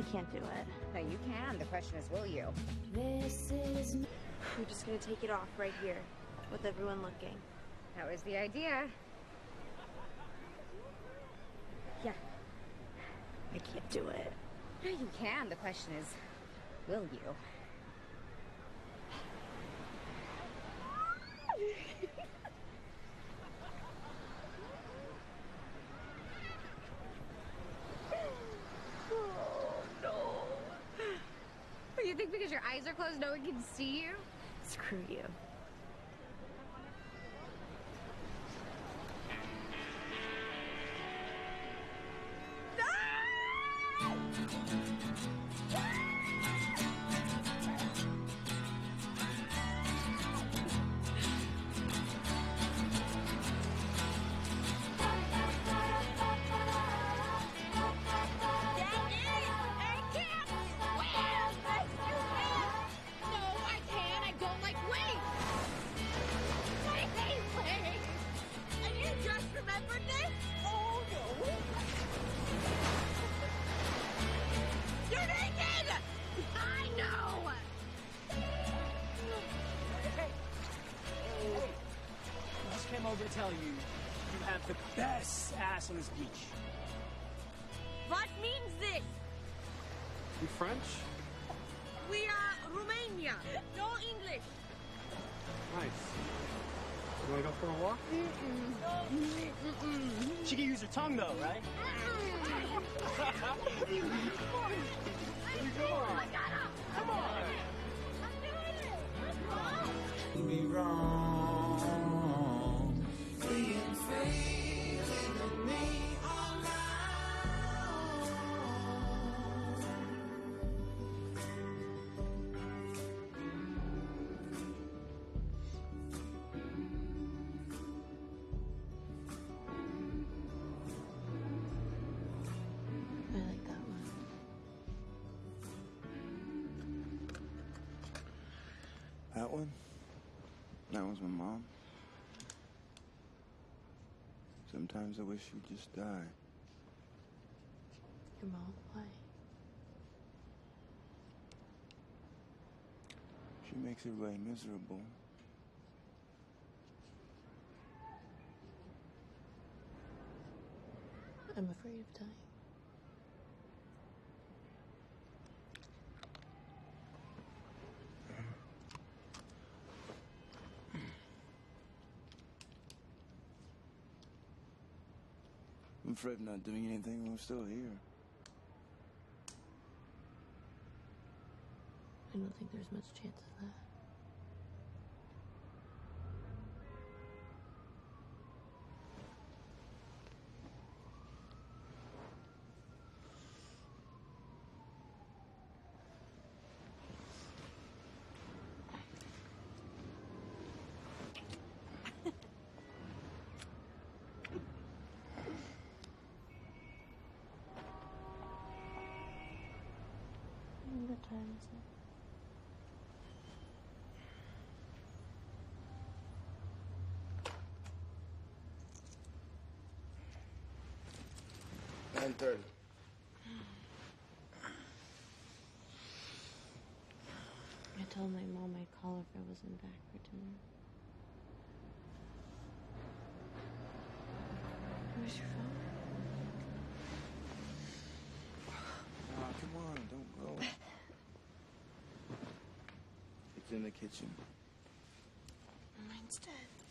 I can't do it. No, you can. The question is, will you? This is. I'm just gonna take it off right here, with everyone looking. That was the idea. Yeah. I can't do it. No, you can. The question is, will you? oh, no. You think because your eyes are closed, no one can see you? Screw you. To tell you you have the best ass on this beach. What means this? You French? We are Romania. No English. Nice. You wanna go for a walk? She can use her tongue though, right? Come on. be wrong. That one? That was my mom. Sometimes I wish she'd just die. Your mom? Why? She makes everybody miserable. I'm afraid of dying. I'm afraid of not doing anything I'm still here. I don't think there's much chance of that. What time is it? Nine thirty. I told my mom I'd call if I wasn't back for dinner. Where's your phone? Oh, come on, don't go. It's in the kitchen. Mine's dead.